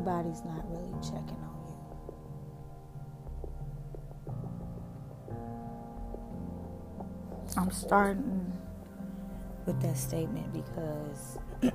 everybody's not really checking on you. I'm starting with that statement because when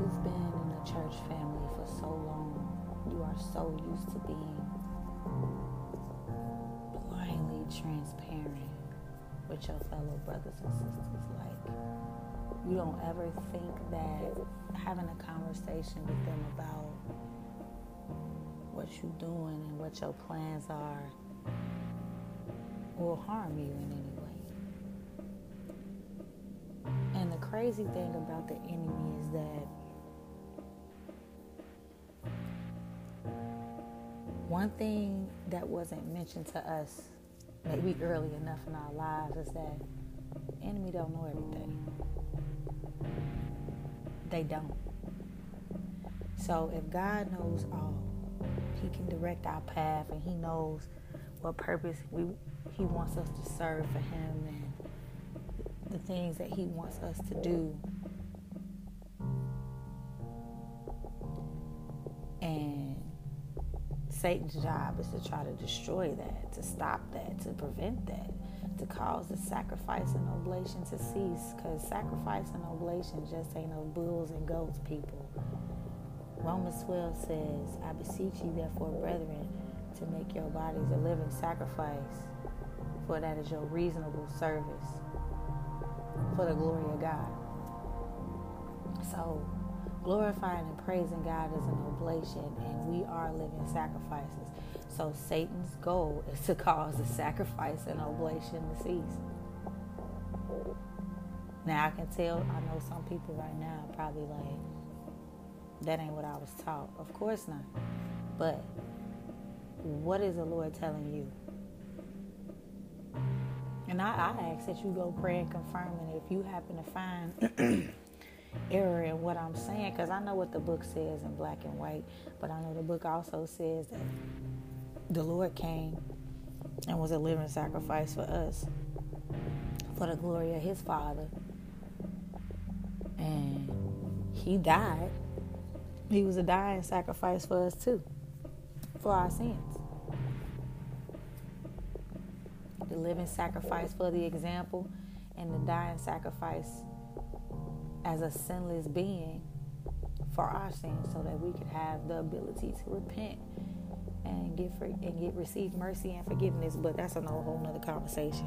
you've been in a church family for so long, you are so used to being blindly transparent with your fellow brothers and sisters. Like, you don't ever think that having a conversation with them about what you're doing and what your plans are will harm you in any way. And the crazy thing about the enemy is that one thing that wasn't mentioned to us maybe early enough in our lives is that the enemy don't know everything. They don't. So if God knows all, He can direct our path and He knows what purpose we He wants us to serve for Him and the things that He wants us to do. And Satan's job is to try to destroy that, to stop that, to prevent that, to cause the sacrifice and oblation to cease. Because sacrifice and oblation just ain't no bulls and goats, people. Romans 12 says, I beseech you, therefore, brethren, to make your bodies a living sacrifice, for that is your reasonable service for the glory of God. So, glorifying and praising God is an oblation, and we are living sacrifices. So, Satan's goal is to cause the sacrifice and oblation to cease. Now, I can tell, I know some people right now probably like, that ain't what I was taught. Of course not. But what is the Lord telling you? And I, I ask that you go pray and confirm it if you happen to find error in what I'm saying, because I know what the book says in black and white, but I know the book also says that the Lord came and was a living sacrifice for us for the glory of his Father. And he died. He was a dying sacrifice for us too, for our sins. the living sacrifice for the example, and the dying sacrifice as a sinless being for our sins, so that we could have the ability to repent and get and get receive mercy and forgiveness. But that's a whole nother conversation.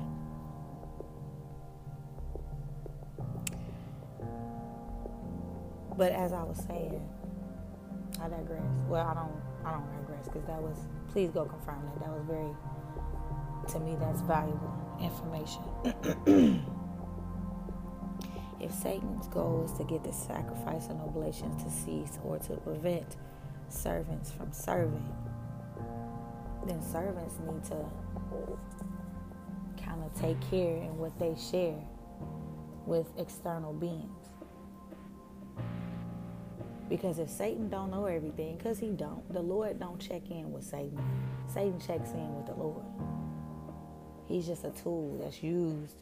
But as I was saying, I digress. Well, I don't, I don't digress because that was. Please go confirm that. That was very to me, that's valuable information. if Satan's goal is to get the sacrifice and oblations to cease or to prevent servants from serving, then servants need to kind of take care in what they share with external beings. Because if Satan don't know everything, because he don't, the Lord don't check in with Satan. Satan checks in with the Lord. He's just a tool that's used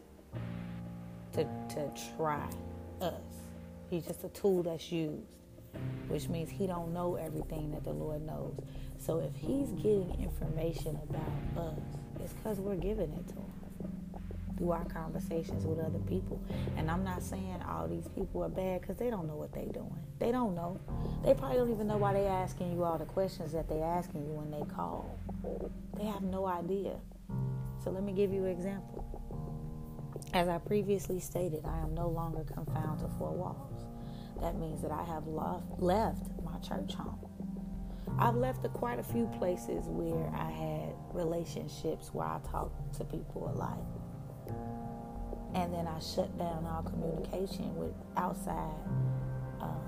to, to try us. He's just a tool that's used, which means he don't know everything that the Lord knows. So if he's getting information about us, it's because we're giving it to him through our conversations with other people. And I'm not saying all these people are bad because they don't know what they're doing. They don't know. They probably don't even know why they're asking you all the questions that they're asking you when they call. They have no idea. So let me give you an example. As I previously stated, I am no longer confined to four walls. That means that I have left my church home. I've left quite a few places where I had relationships where I talked to people a lot. And then I shut down all communication with outside, um,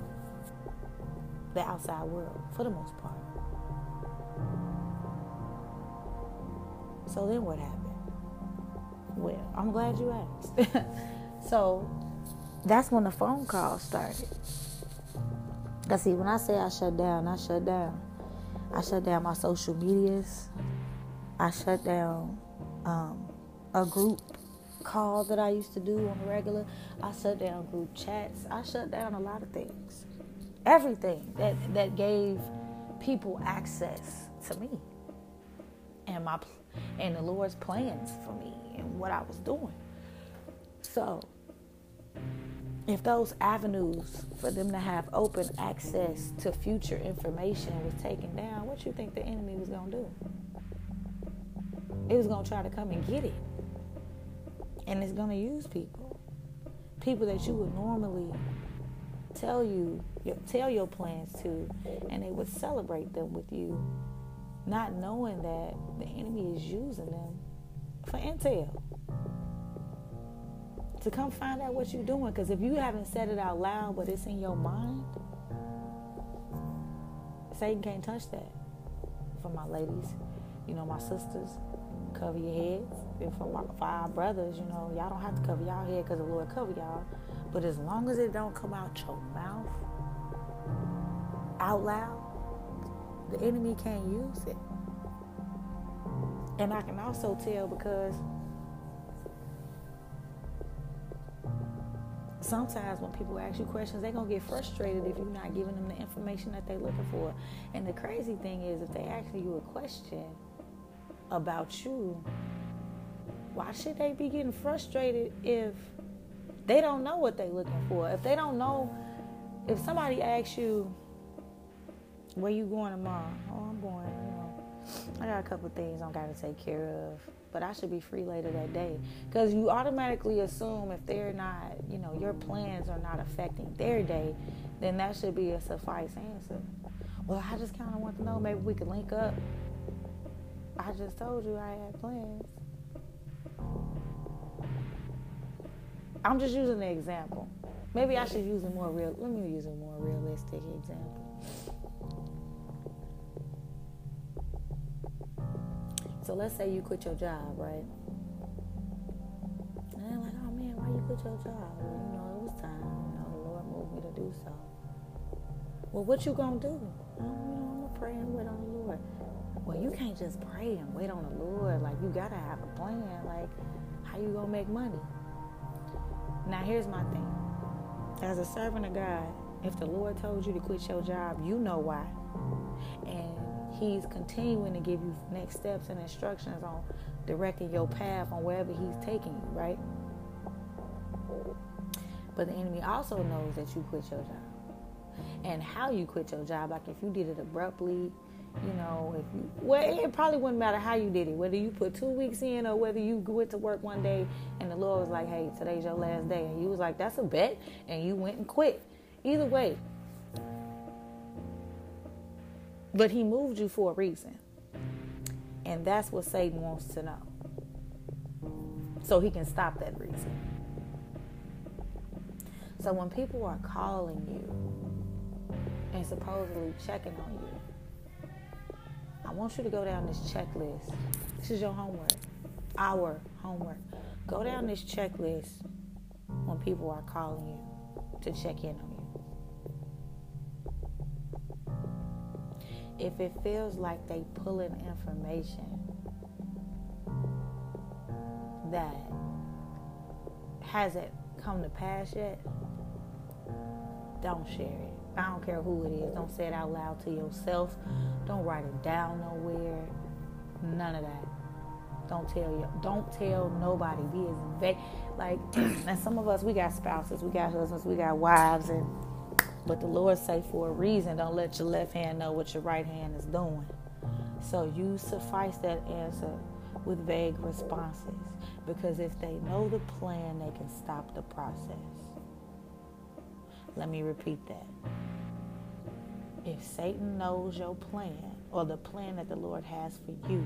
the outside world for the most part. So then what happened? Well, I'm glad you asked. so that's when the phone call started. Cause see, when I say I shut down, I shut down. I shut down my social medias. I shut down um, a group call that I used to do on a regular. I shut down group chats. I shut down a lot of things. everything that that gave people access to me and my and the Lord's plans for me and what I was doing. So, if those avenues for them to have open access to future information was taken down, what you think the enemy was going to do? It was going to try to come and get it. And it's going to use people. People that you would normally tell you tell your plans to and they would celebrate them with you not knowing that the enemy is using them for intel to come find out what you're doing. Because if you haven't said it out loud, but it's in your mind, Satan can't touch that. For my ladies, you know, my sisters, cover your heads. And for, my, five brothers, you know, y'all don't have to cover y'all head because the Lord cover y'all. But as long as it don't come out your mouth, out loud, the enemy can't use it. And I can also tell because sometimes when people ask you questions, they're going to get frustrated if you're not giving them the information that they're looking for. And the crazy thing is, if they ask you a question about you, why should they be getting frustrated if they don't know what they're looking for? If they don't know, if somebody asks you, where you going tomorrow? Oh, I'm going, you know, I got a couple things I am got to take care of but I should be free later that day. Because you automatically assume if they're not, you know, your plans are not affecting their day, then that should be a suffice answer. Well, I just kind of want to know maybe we could link up. I just told you I had plans. I'm just using an example. Maybe I should use a more real. Let me use a more realistic example. So let's say you quit your job, right? And they're like, oh man, why you quit your job? Well, you know, it was time. You know, the Lord moved me to do so. Well, what you gonna do? Oh, you know, I'm gonna pray and wait on the Lord. Well, you can't just pray and wait on the Lord. Like you gotta have a plan. Like, how you gonna make money? Now here's my thing. As a servant of God, if the Lord told you to quit your job, you know why. And He's continuing to give you next steps and instructions on directing your path on wherever He's taking you, right? But the enemy also knows that you quit your job and how you quit your job. Like if you did it abruptly, you know, if you well, it probably wouldn't matter how you did it, whether you put two weeks in or whether you went to work one day and the Lord was like, "Hey, today's your last day," and you was like, "That's a bet," and you went and quit. Either way, but he moved you for a reason. And that's what Satan wants to know. So he can stop that reason. So when people are calling you and supposedly checking on you, I want you to go down this checklist. This is your homework, our homework. Go down this checklist when people are calling you to check in on you. If it feels like they pulling information that hasn't come to pass yet, don't share it. I don't care who it is. Don't say it out loud to yourself. Don't write it down nowhere. None of that. Don't tell you. Don't tell nobody. Be as vague. Like, and some of us, we got spouses, we got husbands, we got wives, and but the Lord say for a reason, don't let your left hand know what your right hand is doing. So you suffice that answer with vague responses. Because if they know the plan, they can stop the process. Let me repeat that. If Satan knows your plan or the plan that the Lord has for you,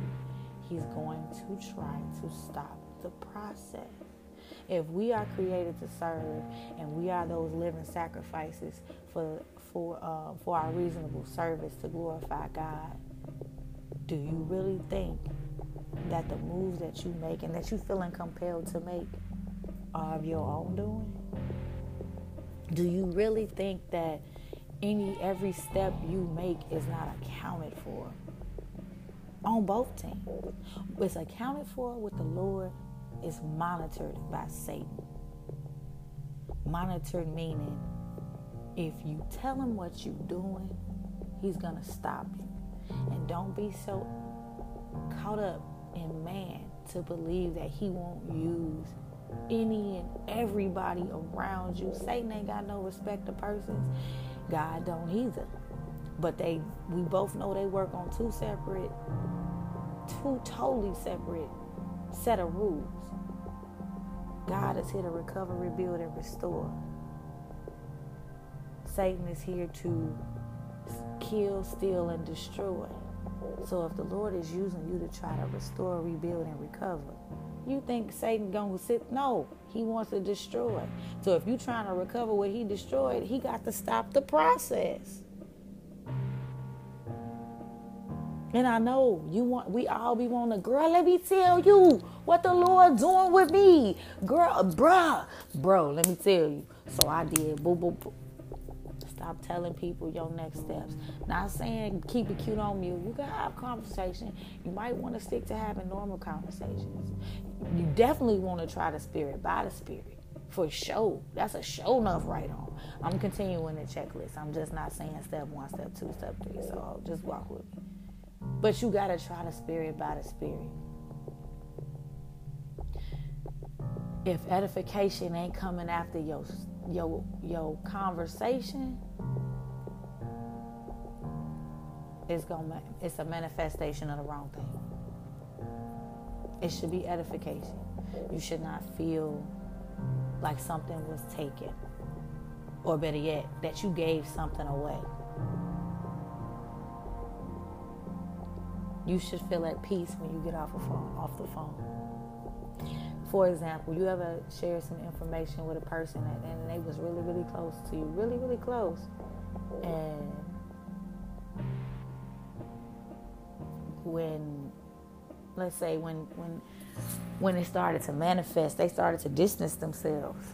he's going to try to stop the process. If we are created to serve and we are those living sacrifices for for uh, for our reasonable service to glorify God, do you really think that the moves that you make and that you feeling compelled to make are of your own doing? Do you really think that any every step you make is not accounted for on both teams? It's accounted for with the Lord is monitored by Satan. Monitored meaning if you tell him what you're doing, he's going to stop you. And don't be so caught up in man to believe that he won't use any and everybody around you. Satan ain't got no respect of persons. God don't either. But they we both know they work on two separate, two totally separate set of rules. God is here to recover, rebuild, and restore. Satan is here to kill, steal, and destroy. So if the Lord is using you to try to restore, rebuild, and recover, you think Satan gonna sit? No, he wants to destroy. So if you're trying to recover what he destroyed, he got to stop the process. And I know you want we all be wanting to, girl, let me tell you what the Lord doing with me. Girl, bruh, bro, let me tell you. So I did boo boo boo. Stop telling people your next steps. Not saying keep it cute on mute. You can have conversation. You might want to stick to having normal conversations. You definitely want to try the spirit by the spirit for sure. That's a show enough right on. I'm continuing the checklist. I'm just not saying step one, step two, step three. So just walk with me. But you gotta try the spirit by the spirit. If edification ain't coming after your your your conversation, it's gonna it's a manifestation of the wrong thing. It should be edification. You should not feel like something was taken, or better yet, that you gave something away. You should feel at peace when you get off phone, off the phone. For example, you ever share some information with a person and they was really, really close to you, really, really close, and when, let's say, when when when it started to manifest, they started to distance themselves,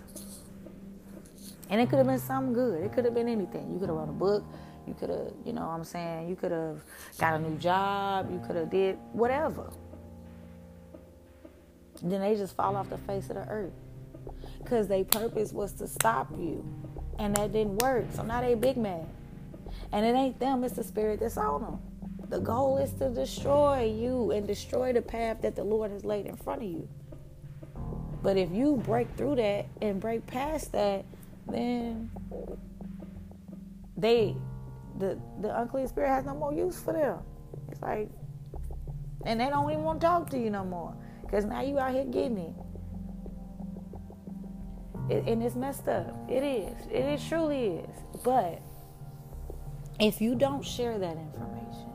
and it could have been something good. It could have been anything. You could have wrote a book. You could have, you know what I'm saying? You could have got a new job. You could have did whatever. Then they just fall off the face of the earth. Because their purpose was to stop you. And that didn't work. So now they big mad. And it ain't them, it's the spirit that's on them. The goal is to destroy you and destroy the path that the Lord has laid in front of you. But if you break through that and break past that, then they the the unclean spirit has no more use for them. It's like, and they don't even want to talk to you no more because now you out here getting it. it. And it's messed up. It is. It, it truly is. But if you don't share that information,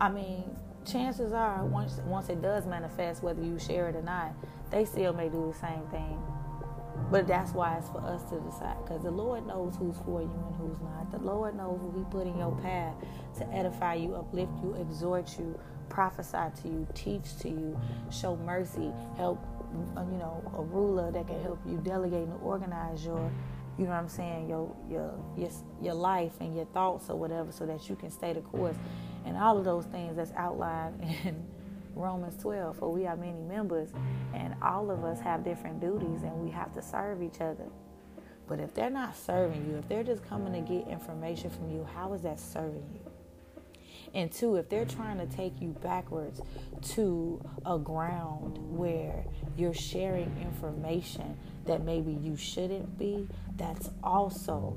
I mean, chances are once once it does manifest, whether you share it or not, they still may do the same thing but that's why it's for us to decide because the Lord knows who's for you and who's not. The Lord knows who He put in your path to edify you, uplift you, exhort you, prophesy to you, teach to you, show mercy, help, uh, you know, a ruler that can help you delegate and organize your, you know what I'm saying, your your your your life and your thoughts or whatever, so that you can stay the course, and all of those things that's outlined in Romans 12, for we are many members, and all of us have different duties, and we have to serve each other. But if they're not serving you, if they're just coming to get information from you, how is that serving you? And two, if they're trying to take you backwards to a ground where you're sharing information that maybe you shouldn't be, that's also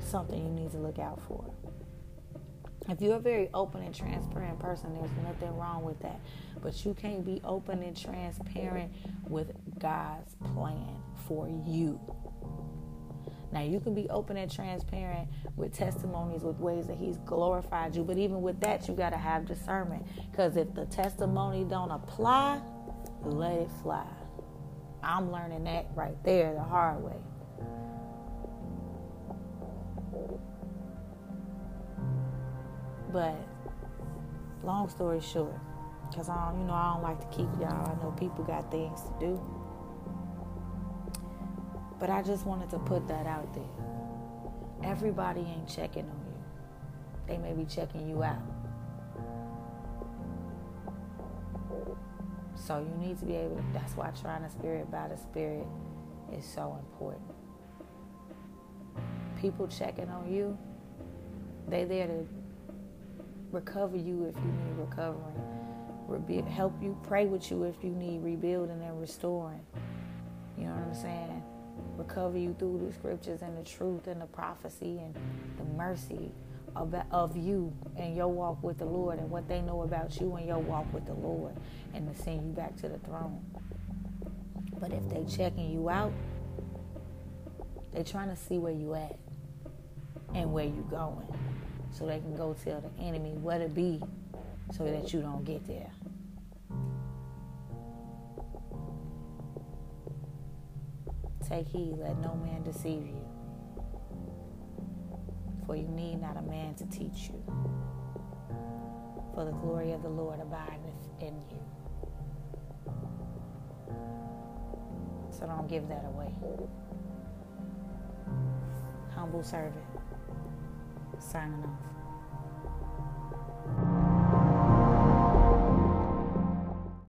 something you need to look out for. If you're a very open and transparent person, there's nothing wrong with that. But you can't be open and transparent with God's plan for you. Now, you can be open and transparent with testimonies, with ways that He's glorified you. But even with that, you got to have discernment. Because if the testimony don't apply, let it fly. I'm learning that right there the hard way. But long story short, because I don't, you know, I don't like to keep y'all. I know people got things to do. But I just wanted to put that out there. Everybody ain't checking on you. They may be checking you out. So you need to be able to, that's why trying the spirit by the spirit is so important. people checking on you, they there to recover you if you need recovering, help you, pray with you if you need rebuilding and restoring. You know what I'm saying? Recover you through the scriptures and the truth and the prophecy and the mercy of, of you and your walk with the Lord and what they know about you and your walk with the Lord and to send you back to the throne. But if they checking you out, they trying to see where you at and where you going. So they can go tell the enemy what it be so that you don't get there. Take heed, let no man deceive you. For you need not a man to teach you. For the glory of the Lord abideth in you. So don't give that away. Humble servant. Signing off.